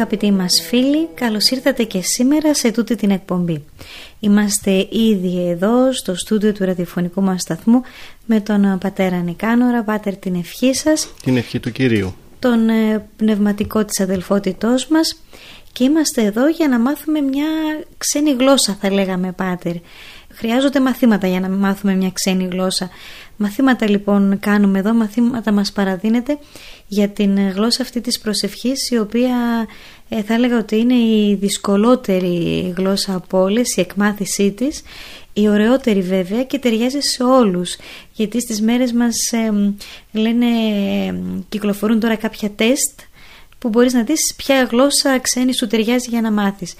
Αγαπητοί μας φίλοι, καλώς ήρθατε και σήμερα σε τούτη την εκπομπή. Είμαστε ήδη εδώ στο στούντιο του ραδιοφωνικού μας σταθμού με τον πατέρα Νικάνορα, πάτερ την ευχή σας. Την ευχή του Κυρίου. Τον ε, πνευματικό της αδελφότητός μας και είμαστε εδώ για να μάθουμε μια ξένη γλώσσα θα λέγαμε πάτερ. Χρειάζονται μαθήματα για να μάθουμε μια ξένη γλώσσα. Μαθήματα λοιπόν κάνουμε εδώ, μαθήματα μας παραδίνεται για την γλώσσα αυτή της προσευχής η οποία ε, θα έλεγα ότι είναι η δυσκολότερη γλώσσα από όλες, η εκμάθησή της, η ωραιότερη βέβαια και ταιριάζει σε όλους γιατί στις μέρες μας λένε, κυκλοφορούν τώρα κάποια τεστ που μπορείς να δεις ποια γλώσσα ξένη σου ταιριάζει για να μάθεις.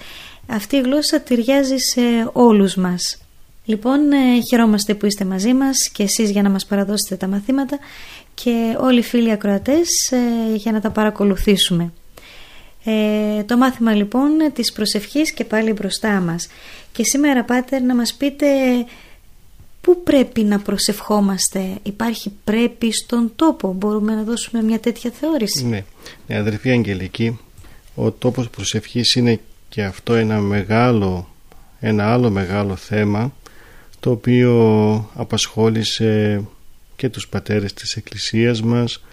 Αυτή η γλώσσα ταιριάζει σε όλους μας. Λοιπόν, ε, χαιρόμαστε που είστε μαζί μας και εσείς για να μας παραδώσετε τα μαθήματα και όλοι οι φίλοι ακροατές ε, για να τα παρακολουθήσουμε. Ε, το μάθημα λοιπόν της προσευχής και πάλι μπροστά μας. Και σήμερα Πάτερ να μας πείτε πού πρέπει να προσευχόμαστε. Υπάρχει πρέπει στον τόπο. Μπορούμε να δώσουμε μια τέτοια θεώρηση; Ναι, ναι αδερφή Αγγελική, ο τόπος προσευχής είναι και αυτό ένα μεγάλο, ένα άλλο μεγάλο θέμα το οποίο απασχόλησε και τους πατέρες της Εκκλησίας μας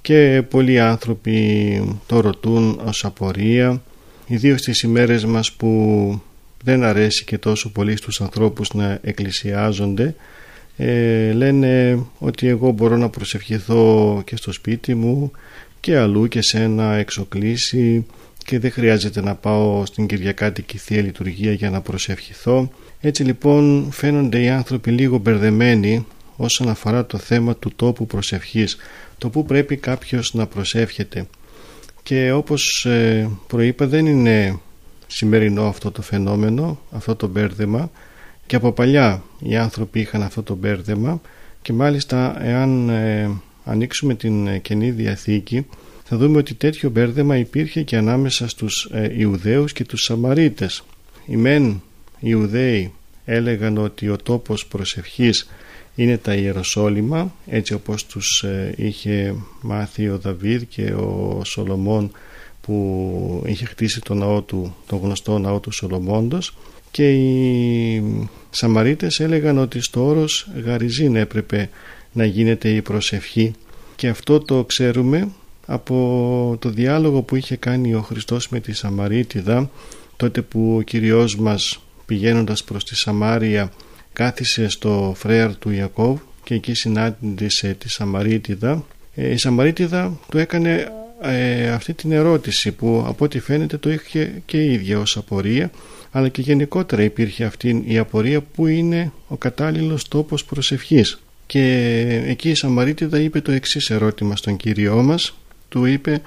και πολλοί άνθρωποι το ρωτούν ως απορία ιδίως στις ημέρες μας που δεν αρέσει και τόσο πολύ στους ανθρώπους να εκκλησιάζονται ε, λένε ότι εγώ μπορώ να προσευχηθώ και στο σπίτι μου και αλλού και σε ένα εξοκλήσι και δεν χρειάζεται να πάω στην Κυριακάτικη Θεία Λειτουργία για να προσευχηθώ. Έτσι λοιπόν φαίνονται οι άνθρωποι λίγο μπερδεμένοι όσον αφορά το θέμα του τόπου προσευχής, το που πρέπει κάποιος να προσεύχεται. Και όπως ε, προείπα δεν είναι σημερινό αυτό το φαινόμενο, αυτό το μπέρδεμα. Και από παλιά οι άνθρωποι είχαν αυτό το μπέρδεμα. Και μάλιστα εάν ε, ανοίξουμε την Καινή Διαθήκη θα δούμε ότι τέτοιο μπέρδεμα υπήρχε και ανάμεσα στους ε, Ιουδαίους και τους Σαμαρίτες. Οι μεν Ιουδαίοι έλεγαν ότι ο τόπος προσευχής είναι τα Ιεροσόλυμα έτσι όπως τους ε, είχε μάθει ο Δαβίδ και ο Σολομών που είχε χτίσει το ναό του, το γνωστό ναό του Σολομώντος και οι Σαμαρίτες έλεγαν ότι στο όρος Γαριζίν έπρεπε να γίνεται η προσευχή και αυτό το ξέρουμε από το διάλογο που είχε κάνει ο Χριστός με τη Σαμαρίτιδα τότε που ο Κυριός μας πηγαίνοντας προς τη Σαμάρια κάθισε στο φρέαρ του Ιακώβ και εκεί συνάντησε τη Σαμαρίτιδα ε, η Σαμαρίτιδα του έκανε ε, αυτή την ερώτηση που από ό,τι φαίνεται το είχε και η ίδια ως απορία αλλά και γενικότερα υπήρχε αυτή η απορία που είναι ο κατάλληλος τόπος προσευχής. Και εκεί η Σαμαρίτιδα είπε το εξής ερώτημα στον Κύριό μας του είπε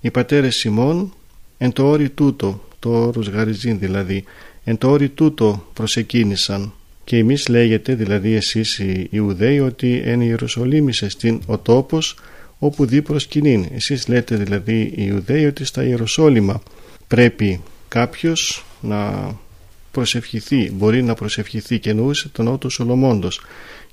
οι πατέρες Σιμών εν το όρι τούτο το όρος γαριζίν δηλαδή εν το όρι τούτο προσεκίνησαν. Και εμείς λέγεται δηλαδή εσείς οι Ιουδαίοι ότι εν Ιερουσαλήμισε στην ο τόπος όπου δει προσκυνήν. Εσείς λέτε δηλαδή οι Ιουδαίοι ότι στα Ιεροσόλυμα πρέπει κάποιος να προσευχηθεί μπορεί να προσευχηθεί και εννοούσε τον νότο Σολομώντος.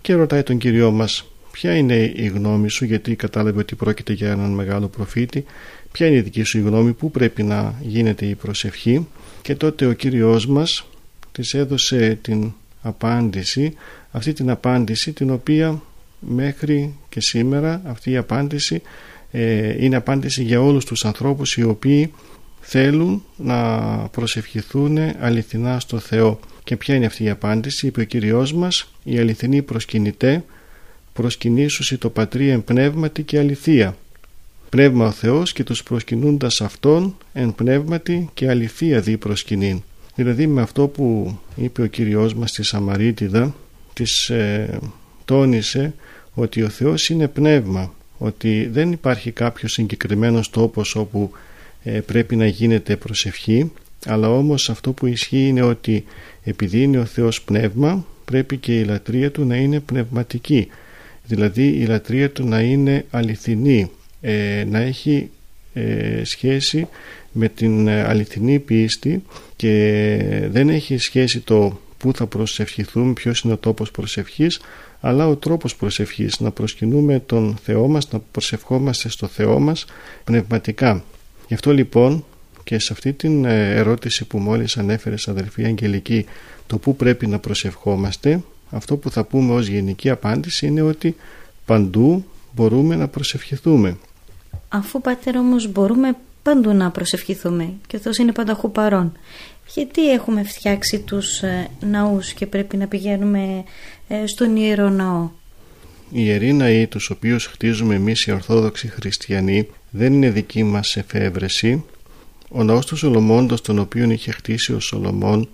Και ρωτάει τον Κυριό μας ποια είναι η γνώμη σου γιατί κατάλαβε ότι πρόκειται για έναν μεγάλο προφήτη ποια είναι η δική σου γνώμη που πρέπει να γίνεται η προσευχή και τότε ο Κύριος μας της έδωσε την απάντηση αυτή την απάντηση την οποία μέχρι και σήμερα αυτή η απάντηση ε, είναι απάντηση για όλους τους ανθρώπους οι οποίοι θέλουν να προσευχηθούν αληθινά στο Θεό. Και ποια είναι αυτή η απάντηση, είπε ο Κυριός μας, η αληθινή προσκυνητέ, προσκυνήσουσι το πατρί εν πνεύματι και αληθεία. Πνεύμα ο Θεός και τους προσκυνούντας Αυτόν εν πνεύματι και αληθεία δι προσκυνήν. Δηλαδή με αυτό που είπε ο Κυριός μας στη Σαμαρίτιδα, της ε, τόνισε ότι ο Θεός είναι πνεύμα, ότι δεν υπάρχει κάποιος συγκεκριμένος τόπος όπου ε, πρέπει να γίνεται προσευχή αλλά όμως αυτό που ισχύει είναι ότι επειδή είναι ο Θεός πνεύμα πρέπει και η λατρεία του να είναι πνευματική δηλαδή η λατρεία του να είναι αληθινή ε, να έχει ε, σχέση με την αληθινή πίστη και δεν έχει σχέση το πού θα προσευχηθούμε, ποιος είναι ο τόπος προσευχής αλλά ο τρόπος προσευχής. Να προσκυνούμε τον Θεό μας, να προσευχόμαστε στο Θεό μας πνευματικά. Γι' αυτό λοιπόν και σε αυτή την ε, ερώτηση που μόλις ανέφερε αδελφή Αγγελική το που πρέπει να προσευχόμαστε αυτό που θα πούμε ως γενική απάντηση είναι ότι παντού μπορούμε να προσευχηθούμε. Αφού πατέρα όμως μπορούμε παντού να προσευχηθούμε και αυτός είναι πανταχού παρόν. Γιατί έχουμε φτιάξει τους ε, ναούς και πρέπει να πηγαίνουμε ε, στον Ιερό Ναό; Οι ιεροί ναοί τους οποίους χτίζουμε εμείς οι Ορθόδοξοι Χριστιανοί δεν είναι δική μας εφεύρεση. Ο ναός του Σολομώντος τον οποίο είχε χτίσει ο Σολομών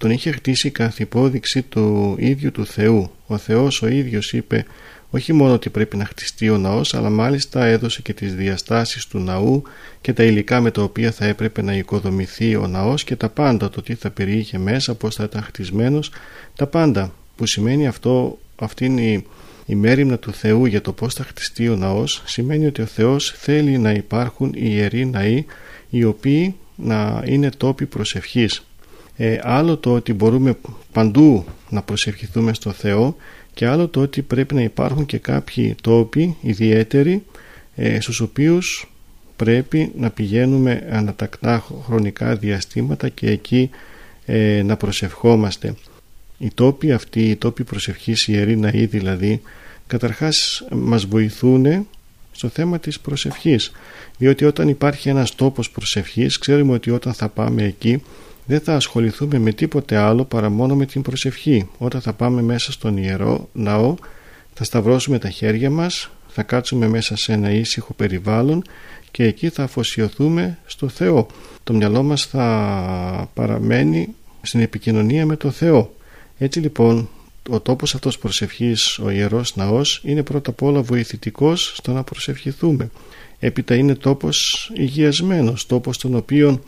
τον είχε χτίσει καθ' υπόδειξη του ίδιου του Θεού. Ο Θεός ο ίδιος είπε όχι μόνο ότι πρέπει να χτιστεί ο ναός αλλά μάλιστα έδωσε και τις διαστάσεις του ναού και τα υλικά με τα οποία θα έπρεπε να οικοδομηθεί ο ναός και τα πάντα το τι θα περιείχε μέσα, πώς θα ήταν χτισμένος τα πάντα που σημαίνει αυτό αυτή είναι η η μέρημνα του Θεού για το πώς θα χτιστεί ο ναός σημαίνει ότι ο Θεός θέλει να υπάρχουν ιεροί ναοί οι οποίοι να είναι τόποι προσευχής. Ε, άλλο το ότι μπορούμε παντού να προσευχηθούμε στο Θεό και άλλο το ότι πρέπει να υπάρχουν και κάποιοι τόποι ιδιαίτεροι ε, στους οποίους πρέπει να πηγαίνουμε ανατακτά χρονικά διαστήματα και εκεί ε, να προσευχόμαστε. Οι τόποι αυτοί, οι τόποι προσευχής ιεροί ναοί δηλαδή καταρχάς μας βοηθούν στο θέμα της προσευχής διότι όταν υπάρχει ένας τόπος προσευχής ξέρουμε ότι όταν θα πάμε εκεί δεν θα ασχοληθούμε με τίποτε άλλο παρά μόνο με την προσευχή. Όταν θα πάμε μέσα στον ιερό ναό θα σταυρώσουμε τα χέρια μας θα κάτσουμε μέσα σε ένα ήσυχο περιβάλλον και εκεί θα αφοσιωθούμε στο Θεό. Το μυαλό μας θα παραμένει στην επικοινωνία με το Θεό. Έτσι λοιπόν ο τόπος αυτός προσευχής, ο Ιερός Ναός, είναι πρώτα απ' όλα βοηθητικός στο να προσευχηθούμε. Έπειτα είναι τόπος υγιασμένος, τόπος στον οποίο ε,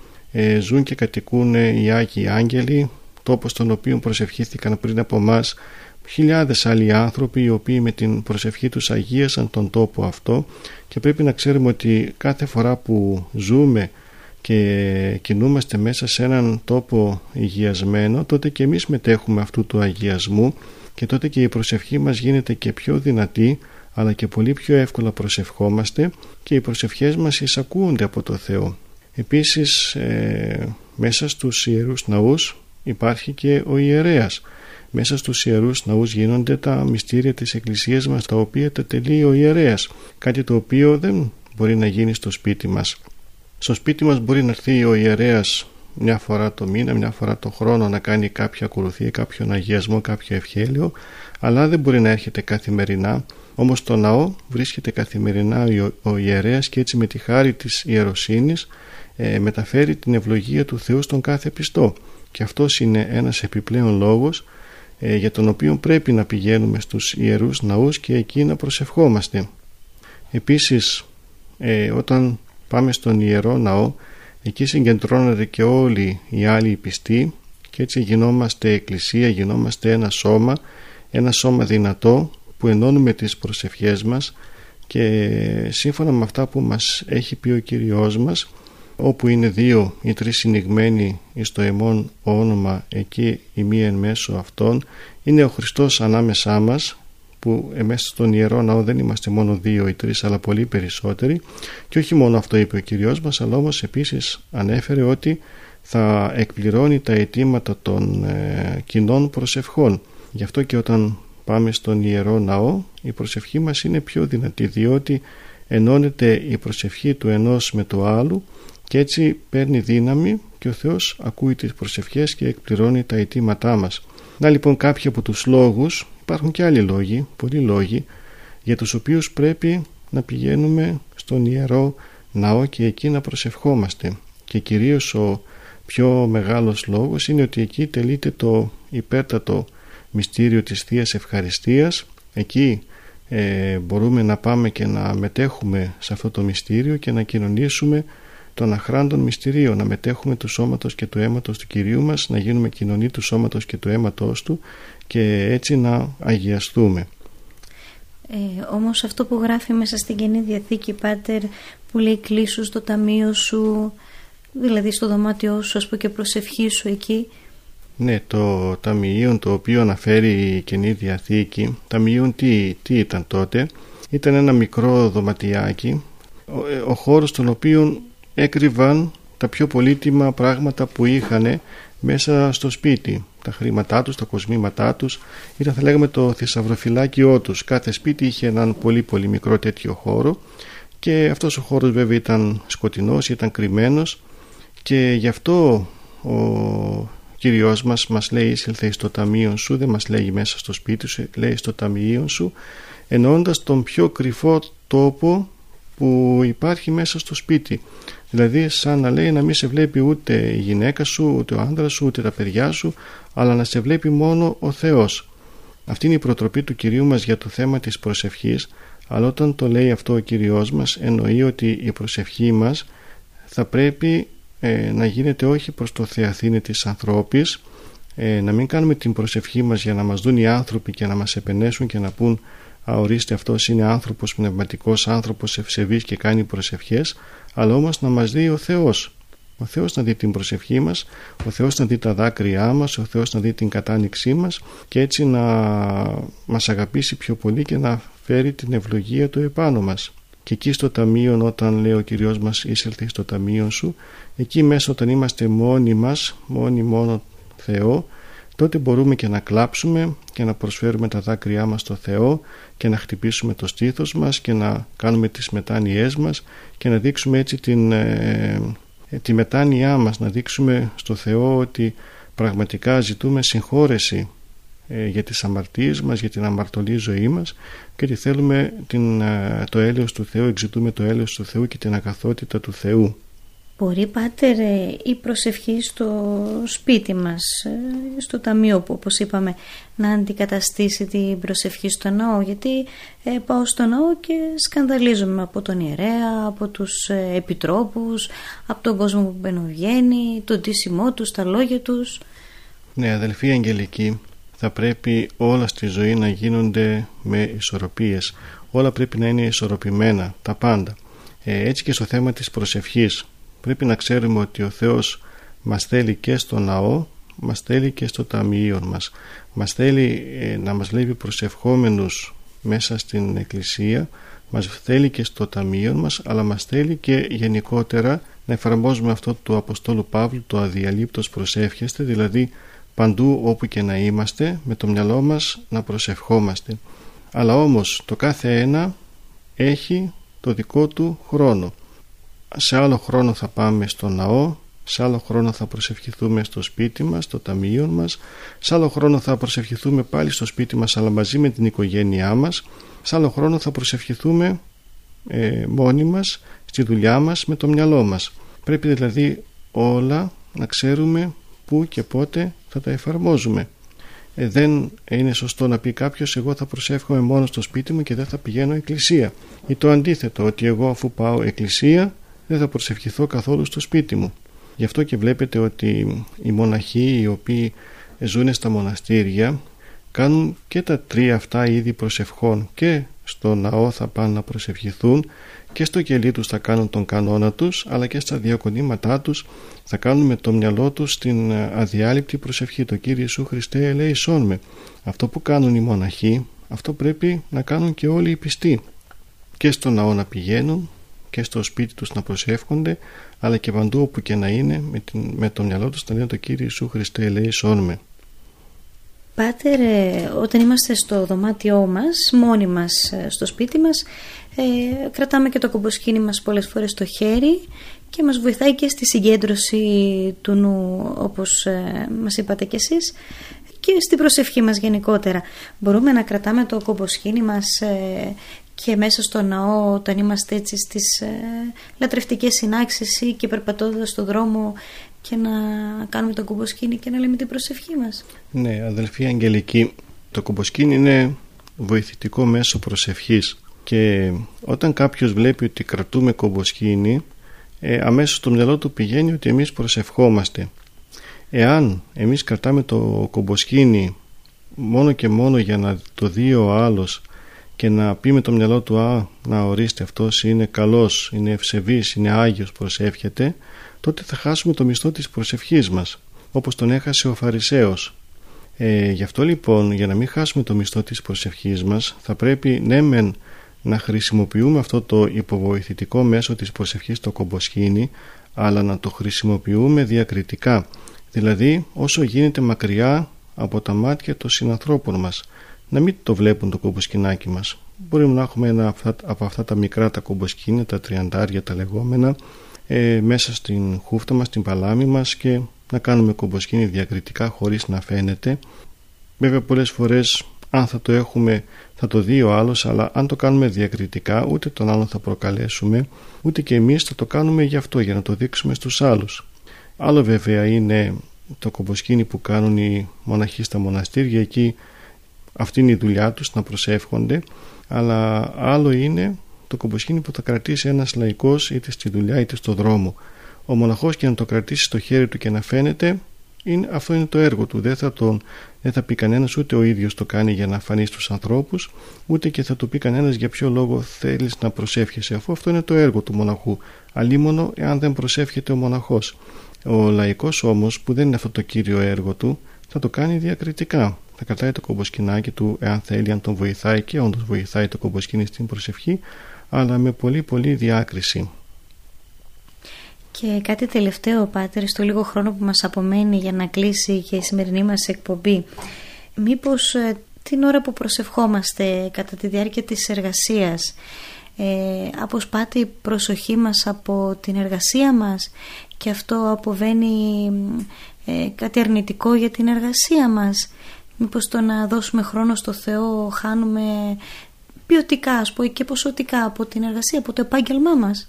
ζουν και κατοικούν οι Άγιοι Άγγελοι, τόπος στον οποίο προσευχήθηκαν πριν από εμά χιλιάδες άλλοι άνθρωποι οι οποίοι με την προσευχή τους αγίασαν τον τόπο αυτό και πρέπει να ξέρουμε ότι κάθε φορά που ζούμε και κινούμαστε μέσα σε έναν τόπο υγιασμένο τότε και εμείς μετέχουμε αυτού του αγιασμού και τότε και η προσευχή μας γίνεται και πιο δυνατή αλλά και πολύ πιο εύκολα προσευχόμαστε και οι προσευχές μας εισακούονται από το Θεό. Επίσης ε, μέσα στους ιερούς ναούς υπάρχει και ο ιερέας. Μέσα στους ιερούς ναούς γίνονται τα μυστήρια της Εκκλησίας μας τα οποία τα τελεί ο ιερέας. Κάτι το οποίο δεν μπορεί να γίνει στο σπίτι μας. Στο σπίτι μας μπορεί να έρθει ο ιερέας μια φορά το μήνα, μια φορά το χρόνο να κάνει κάποια ακολουθία, κάποιον αγιασμό, κάποιο ευχέλιο αλλά δεν μπορεί να έρχεται καθημερινά όμως στο ναό βρίσκεται καθημερινά ο ιερέας και έτσι με τη χάρη της ιεροσύνης ε, μεταφέρει την ευλογία του Θεού στον κάθε πιστό. Και αυτός είναι ένας επιπλέον λόγος ε, για τον οποίο πρέπει να πηγαίνουμε στους ιερούς ναούς και εκεί να προσευχόμαστε. Επίσης ε, όταν πάμε στον Ιερό Ναό εκεί συγκεντρώνονται και όλοι οι άλλοι πιστοί και έτσι γινόμαστε εκκλησία, γινόμαστε ένα σώμα ένα σώμα δυνατό που ενώνουμε τις προσευχές μας και σύμφωνα με αυτά που μας έχει πει ο Κυριός μας όπου είναι δύο ή τρεις συνηγμένοι εις το εμόν όνομα εκεί η μία εν μέσω αυτών είναι ο Χριστός ανάμεσά μας που μέσα στον Ιερό Ναό δεν είμαστε μόνο δύο ή τρεις αλλά πολύ περισσότεροι. Και όχι μόνο αυτό είπε ο Κυριός μας αλλά όμως επίσης ανέφερε ότι θα εκπληρώνει τα αιτήματα των ε, κοινών προσευχών. Γι' αυτό και όταν πάμε στον Ιερό Ναό η προσευχή μας είναι πιο δυνατή διότι ενώνεται η προσευχή του ενός με το άλλου και έτσι παίρνει δύναμη και ο Θεός ακούει τις προσευχές και εκπληρώνει τα αιτήματά μας. Να λοιπόν κάποιοι από τους λόγους, υπάρχουν και άλλοι λόγοι, πολλοί λόγοι, για τους οποίους πρέπει να πηγαίνουμε στον Ιερό Ναό και εκεί να προσευχόμαστε. Και κυρίως ο πιο μεγάλος λόγος είναι ότι εκεί τελείται το υπέρτατο μυστήριο της Θείας Ευχαριστίας. Εκεί ε, μπορούμε να πάμε και να μετέχουμε σε αυτό το μυστήριο και να κοινωνήσουμε των αχράντων μυστηρίων, να μετέχουμε του σώματος και του αίματος του Κυρίου μας, να γίνουμε κοινωνοί του σώματος και του αίματος Του και έτσι να αγιαστούμε. Ε, όμως αυτό που γράφει μέσα στην Καινή Διαθήκη, Πάτερ, που λέει κλείσου στο ταμείο σου, δηλαδή στο δωμάτιό σου, ας πούμε και προσευχή σου εκεί. Ναι, το ταμείο το οποίο αναφέρει η Καινή Διαθήκη, ταμείο τι, τι ήταν τότε, ήταν ένα μικρό δωματιάκι, ο, ε, ο χώρος στον οποίο έκρυβαν τα πιο πολύτιμα πράγματα που είχαν μέσα στο σπίτι. Τα χρήματά τους, τα κοσμήματά τους ήταν θα λέγαμε το θησαυροφυλάκιό τους. Κάθε σπίτι είχε έναν πολύ πολύ μικρό τέτοιο χώρο και αυτός ο χώρος βέβαια ήταν σκοτεινός, ήταν κρυμμένος και γι' αυτό ο Κύριος μας μας λέει «Ήσυλθε στο ταμείο σου», δεν μας λέγει μέσα στο σπίτι σου, λέει «στο ταμείο σου», εννοώντας τον πιο κρυφό τόπο που υπάρχει μέσα στο σπίτι. Δηλαδή σαν να λέει να μην σε βλέπει ούτε η γυναίκα σου, ούτε ο άντρας σου, ούτε τα παιδιά σου, αλλά να σε βλέπει μόνο ο Θεός. Αυτή είναι η προτροπή του Κυρίου μας για το θέμα της προσευχής, αλλά όταν το λέει αυτό ο Κυριός μας εννοεί ότι η προσευχή μας θα πρέπει ε, να γίνεται όχι προς το Θεαθήνε της ανθρώπης, ε, να μην κάνουμε την προσευχή μας για να μας δουν οι άνθρωποι και να μας επενέσουν και να πούν «Α, ορίστε αυτός είναι άνθρωπος πνευματικός, άνθρωπος ευσεβής και κάνει προσευχές», αλλά όμως να μας δει ο Θεός. Ο Θεός να δει την προσευχή μας, ο Θεός να δει τα δάκρυά μας, ο Θεός να δει την κατάνοιξή μας και έτσι να μας αγαπήσει πιο πολύ και να φέρει την ευλογία του επάνω μας. Και εκεί στο ταμείο όταν λέει ο Κυριός μας εισέλθει στο ταμείο σου, εκεί μέσα όταν είμαστε μόνοι μας, μόνοι μόνο Θεό, τότε μπορούμε και να κλάψουμε και να προσφέρουμε τα δάκρυά μας στο Θεό και να χτυπήσουμε το στήθος μας και να κάνουμε τις μετάνοιές μας και να δείξουμε έτσι την, ε, ε, τη μετάνοιά μας, να δείξουμε στο Θεό ότι πραγματικά ζητούμε συγχώρεση ε, για τις αμαρτίες μας, για την αμαρτωλή ζωή μας και ότι θέλουμε την, το έλεος του Θεού, εξητούμε το έλεος του Θεού και την αγαθότητα του Θεού. Μπορεί πάτερ η προσευχή στο σπίτι μας, ε, στο ταμείο που όπως είπαμε να αντικαταστήσει την προσευχή στο ναό γιατί ε, πάω στο ναό και σκανδαλίζομαι από τον ιερέα, από τους ε, επιτρόπους, από τον κόσμο που μπαινοβγαίνει, τον τίσιμό τους, τα λόγια τους. Ναι αδελφοί Αγγελική, θα πρέπει όλα στη ζωή να γίνονται με ισορροπίες. Όλα πρέπει να είναι ισορροπημένα, τα πάντα. έτσι και στο θέμα της προσευχής πρέπει να ξέρουμε ότι ο Θεός μας θέλει και στο ναό μας θέλει και στο ταμείο μας. Μας θέλει ε, να μας λέει προσευχόμενους μέσα στην εκκλησία μας θέλει και στο ταμείο μας αλλά μας θέλει και γενικότερα να εφαρμόζουμε αυτό του Αποστόλου Παύλου το αδιαλείπτος προσεύχεστε δηλαδή παντού όπου και να είμαστε με το μυαλό μας να προσευχόμαστε. Αλλά όμως το κάθε ένα έχει το δικό του χρόνο σε άλλο χρόνο θα πάμε στο ναό σε άλλο χρόνο θα προσευχηθούμε στο σπίτι μας, στο ταμείο μας σε άλλο χρόνο θα προσευχηθούμε πάλι στο σπίτι μας αλλά μαζί με την οικογένειά μας σε άλλο χρόνο θα προσευχηθούμε ε, μόνοι μας στη δουλειά μας με το μυαλό μας. Πρέπει δηλαδή όλα να ξέρουμε πού και πότε θα τα εφαρμόζουμε. Ε, δεν είναι σωστό να πει κάποιος εγώ θα προσεύχομαι μόνο στο σπίτι μου και δεν θα πηγαίνω εκκλησία ή το αντίθετο ότι εγώ αφού πάω εκκλησία δεν θα προσευχηθώ καθόλου στο σπίτι μου. Γι' αυτό και βλέπετε ότι οι μοναχοί οι οποίοι ζουν στα μοναστήρια κάνουν και τα τρία αυτά είδη προσευχών και στο ναό θα πάνε να προσευχηθούν και στο κελί τους θα κάνουν τον κανόνα τους αλλά και στα διακονήματά τους θα κάνουν με το μυαλό τους την αδιάλειπτη προσευχή. Το Κύριε Ιησού Χριστέ ελέησόν με αυτό που κάνουν οι μοναχοί αυτό πρέπει να κάνουν και όλοι οι πιστοί. Και στο ναό να πηγαίνουν και στο σπίτι τους να προσεύχονται αλλά και παντού όπου και να είναι με, την, με το μυαλό τους να λένε το Κύριε Ιησού Χριστέ ελέησόν με. Πάτερ, ε, όταν είμαστε στο δωμάτιό μας, μόνοι μας ε, στο σπίτι μας, ε, κρατάμε και το κομποσκίνη μας πολλές φορές στο χέρι και μας βοηθάει και στη συγκέντρωση του νου, όπως ε, μας είπατε κι εσείς, και στην προσευχή μας γενικότερα. Μπορούμε να κρατάμε το κομποσκίνη μας ε, και μέσα στο ναό όταν είμαστε έτσι στις ε, λατρευτικές συνάξεις ή και περπατώντας στον δρόμο και να κάνουμε το κουμποσκίνη και να λέμε την προσευχή μας. Ναι, αδελφή Αγγελική, το κουμποσκίνη είναι βοηθητικό μέσο προσευχής και όταν κάποιος βλέπει ότι κρατούμε κομποσκίνη ε, αμέσως στο μυαλό του πηγαίνει ότι εμείς προσευχόμαστε. Εάν εμείς κρατάμε το κομποσκίνη μόνο και μόνο για να το δει ο άλλος και να πει με το μυαλό του «Α, να ορίστε αυτός είναι καλός, είναι ευσεβής, είναι άγιος, προσεύχεται» τότε θα χάσουμε το μισθό της προσευχής μας όπως τον έχασε ο Φαρισαίος. Ε, γι' αυτό λοιπόν για να μην χάσουμε το μισθό της προσευχής μας θα πρέπει ναι μεν να χρησιμοποιούμε αυτό το υποβοηθητικό μέσο της προσευχής το κομποσχήνι αλλά να το χρησιμοποιούμε διακριτικά δηλαδή όσο γίνεται μακριά από τα μάτια των συνανθρώπων μας να μην το βλέπουν το κομποσκινάκι μας. Μπορούμε να έχουμε ένα από αυτά τα μικρά τα κομποσκίνια τα τριαντάρια τα λεγόμενα ε, μέσα στην χούφτα μας, στην παλάμη μας και να κάνουμε κομποσκίνη διακριτικά χωρίς να φαίνεται. Βέβαια πολλές φορές αν θα το έχουμε θα το δει ο άλλος αλλά αν το κάνουμε διακριτικά ούτε τον άλλον θα προκαλέσουμε ούτε και εμείς θα το κάνουμε γι' αυτό για να το δείξουμε στους άλλους. Άλλο βέβαια είναι το κομποσκίνη που κάνουν οι μοναχοί στα μοναστήρια. Εκεί αυτή είναι η δουλειά τους να προσεύχονται. Αλλά άλλο είναι το κομποσκίνη που θα κρατήσει ένας λαϊκός είτε στη δουλειά είτε στο δρόμο. Ο μοναχός και να το κρατήσει στο χέρι του και να φαίνεται είναι, αυτό είναι το έργο του. Δεν θα, τον, δεν θα πει κανένας ούτε ο ίδιος το κάνει για να φανεί στους ανθρώπους ούτε και θα του πει κανένας για ποιο λόγο θέλεις να προσεύχεσαι αφού αυτό είναι το έργο του μοναχού. Αλίμονο εάν δεν προσεύχεται ο μοναχός. Ο λαϊκός όμως που δεν είναι αυτό το κύριο έργο του θα το κάνει διακριτικά θα κρατάει το κομποσκινάκι του εάν θέλει αν τον βοηθάει και όντως βοηθάει το κομποσκίνη στην προσευχή αλλά με πολύ πολύ διάκριση και κάτι τελευταίο, Πάτερ, στο λίγο χρόνο που μας απομένει για να κλείσει και η σημερινή μας εκπομπή. Μήπως ε, την ώρα που προσευχόμαστε κατά τη διάρκεια της εργασίας ε, αποσπάται η προσοχή μας από την εργασία μας και αυτό αποβαίνει ε, κάτι αρνητικό για την εργασία μας; Μήπως το να δώσουμε χρόνο στο Θεό χάνουμε ποιοτικά ας πω και ποσοτικά από την εργασία, από το επάγγελμά μας.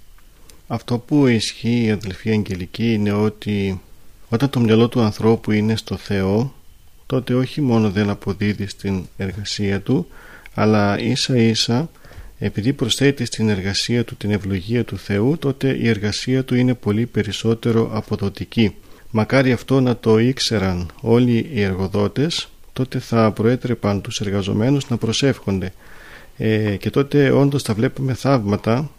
Αυτό που ισχύει η αδελφή Αγγελική είναι ότι όταν το μυαλό του ανθρώπου είναι στο Θεό τότε όχι μόνο δεν αποδίδει στην εργασία του αλλά ίσα ίσα επειδή προσθέτει στην εργασία του την ευλογία του Θεού τότε η εργασία του είναι πολύ περισσότερο αποδοτική. Μακάρι αυτό να το ήξεραν όλοι οι εργοδότες τότε θα προέτρεπαν τους εργαζομένους να προσεύχονται ε, και τότε όντως θα βλέπουμε θαύματα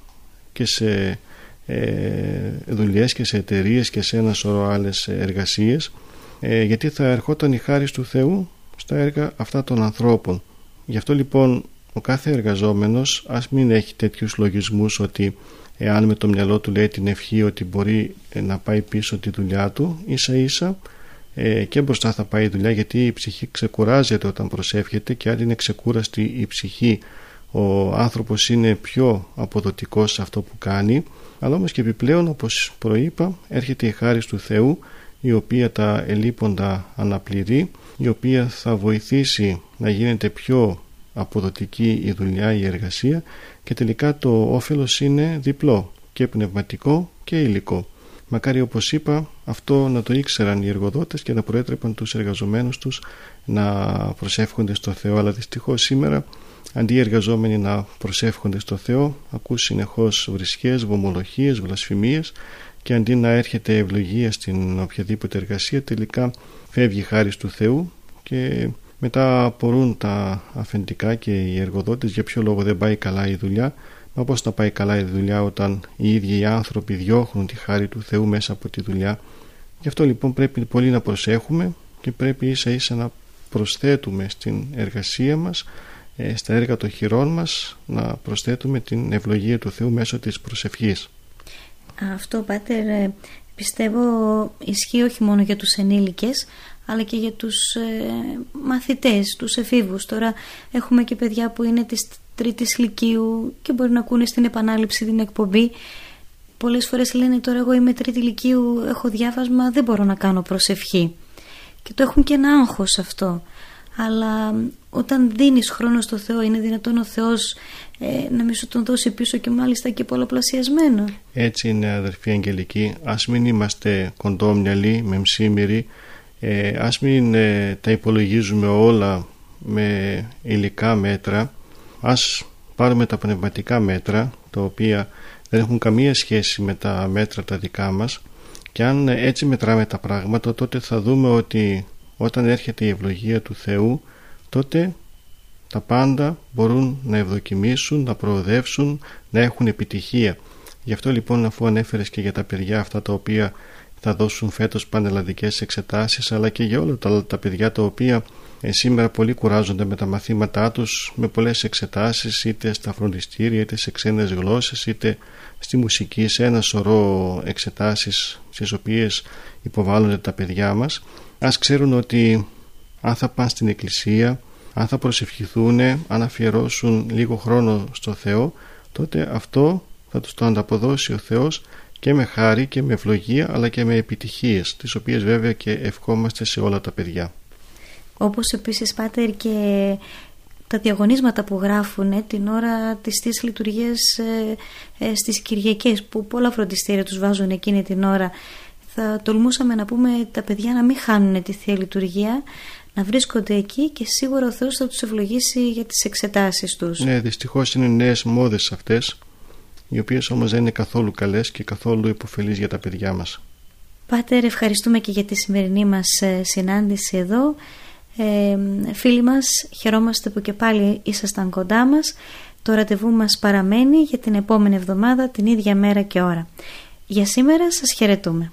και σε ε, δουλειές και σε εταιρείες και σε ένα σωρό άλλες εργασίες ε, γιατί θα ερχόταν η χάρη του Θεού στα έργα αυτά των ανθρώπων. Γι' αυτό λοιπόν ο κάθε εργαζόμενος ας μην έχει τέτοιους λογισμούς ότι εάν με το μυαλό του λέει την ευχή ότι μπορεί ε, να πάει πίσω τη δουλειά του ίσα ίσα ε, και μπροστά θα πάει η δουλειά γιατί η ψυχή ξεκουράζεται όταν προσεύχεται και αν είναι ξεκούραστη η ψυχή ο άνθρωπος είναι πιο αποδοτικός σε αυτό που κάνει αλλά όμως και επιπλέον όπως προείπα έρχεται η χάρη του Θεού η οποία τα ελείποντα αναπληρεί η οποία θα βοηθήσει να γίνεται πιο αποδοτική η δουλειά, η εργασία και τελικά το όφελος είναι διπλό και πνευματικό και υλικό. Μακάρι όπως είπα αυτό να το ήξεραν οι εργοδότες και να προέτρεπαν τους εργαζομένους τους να προσεύχονται στο Θεό. Αλλά δυστυχώς σήμερα Αντί οι εργαζόμενοι να προσεύχονται στο Θεό, ακούς συνεχώς βρισχές, βομολογίες, βλασφημίες και αντί να έρχεται ευλογία στην οποιαδήποτε εργασία, τελικά φεύγει χάρη του Θεού και μετά απορούν τα αφεντικά και οι εργοδότες. Για ποιο λόγο δεν πάει καλά η δουλειά μα πώς να πάει καλά η δουλειά όταν οι ίδιοι οι άνθρωποι διώχνουν τη χάρη του Θεού μέσα από τη δουλειά γι' αυτό λοιπόν πρέπει πολύ να προσέχουμε και πρέπει ίσα ίσα να προσθέτουμε στην εργασία μας ε, στα έργα των χειρών μας να προσθέτουμε την ευλογία του Θεού μέσω της προσευχής. Αυτό Πάτερ ε, πιστεύω ισχύει όχι μόνο για τους ενήλικες αλλά και για τους ε, μαθητές, τους εφήβους. Τώρα έχουμε και παιδιά που είναι της τρίτης λυκείου και μπορεί να ακούνε στην επανάληψη την εκπομπή. Πολλές φορές λένε τώρα εγώ είμαι τρίτη λυκείου, έχω διάβασμα, δεν μπορώ να κάνω προσευχή. Και το έχουν και ένα άγχος αυτό. Αλλά όταν δίνεις χρόνο στο Θεό είναι δυνατόν ο Θεός ε, να μην σου τον δώσει πίσω και μάλιστα και πολλαπλασιασμένο. Έτσι είναι αδερφή Αγγελική. Ας μην είμαστε κοντόμυαλοι, μεμσίμηροι, ε, ας μην ε, τα υπολογίζουμε όλα με υλικά μέτρα. Ας πάρουμε τα πνευματικά μέτρα, τα οποία δεν έχουν καμία σχέση με τα μέτρα τα δικά μας και αν έτσι μετράμε τα πράγματα τότε θα δούμε ότι όταν έρχεται η ευλογία του Θεού τότε τα πάντα μπορούν να ευδοκιμήσουν, να προοδεύσουν, να έχουν επιτυχία. Γι' αυτό λοιπόν αφού ανέφερες και για τα παιδιά αυτά τα οποία θα δώσουν φέτος πανελλαδικές εξετάσεις αλλά και για όλα τα, τα παιδιά τα οποία ε, σήμερα πολύ κουράζονται με τα μαθήματά τους με πολλές εξετάσεις είτε στα φροντιστήρια είτε σε ξένες γλώσσες είτε στη μουσική σε ένα σωρό εξετάσεις στις οποίες υποβάλλονται τα παιδιά μας ας ξέρουν ότι αν θα πάνε στην εκκλησία αν θα προσευχηθούν, αν αφιερώσουν λίγο χρόνο στο Θεό, τότε αυτό θα τους το ανταποδώσει ο Θεός και με χάρη και με ευλογία αλλά και με επιτυχίες, τις οποίες βέβαια και ευχόμαστε σε όλα τα παιδιά. Όπως επίσης Πάτερ και τα διαγωνίσματα που γράφουν την ώρα της της λειτουργίας ε, ε, στις Κυριακές που πολλά φροντιστήρια τους βάζουν εκείνη την ώρα θα τολμούσαμε να πούμε τα παιδιά να μην χάνουν τη Θεία Λειτουργία να βρίσκονται εκεί και σίγουρα ο Θεός θα τους ευλογήσει για τις εξετάσεις τους. Ναι, δυστυχώς είναι νέες μόδες αυτές, οι οποίες όμως δεν είναι καθόλου καλές και καθόλου υποφελείς για τα παιδιά μας. Πάτερ, ευχαριστούμε και για τη σημερινή μας ε, συνάντηση εδώ. Ε, φίλοι μας, χαιρόμαστε που και πάλι ήσασταν κοντά μας. Το ραντεβού μας παραμένει για την επόμενη εβδομάδα την ίδια μέρα και ώρα. Για σήμερα σας χαιρετούμε.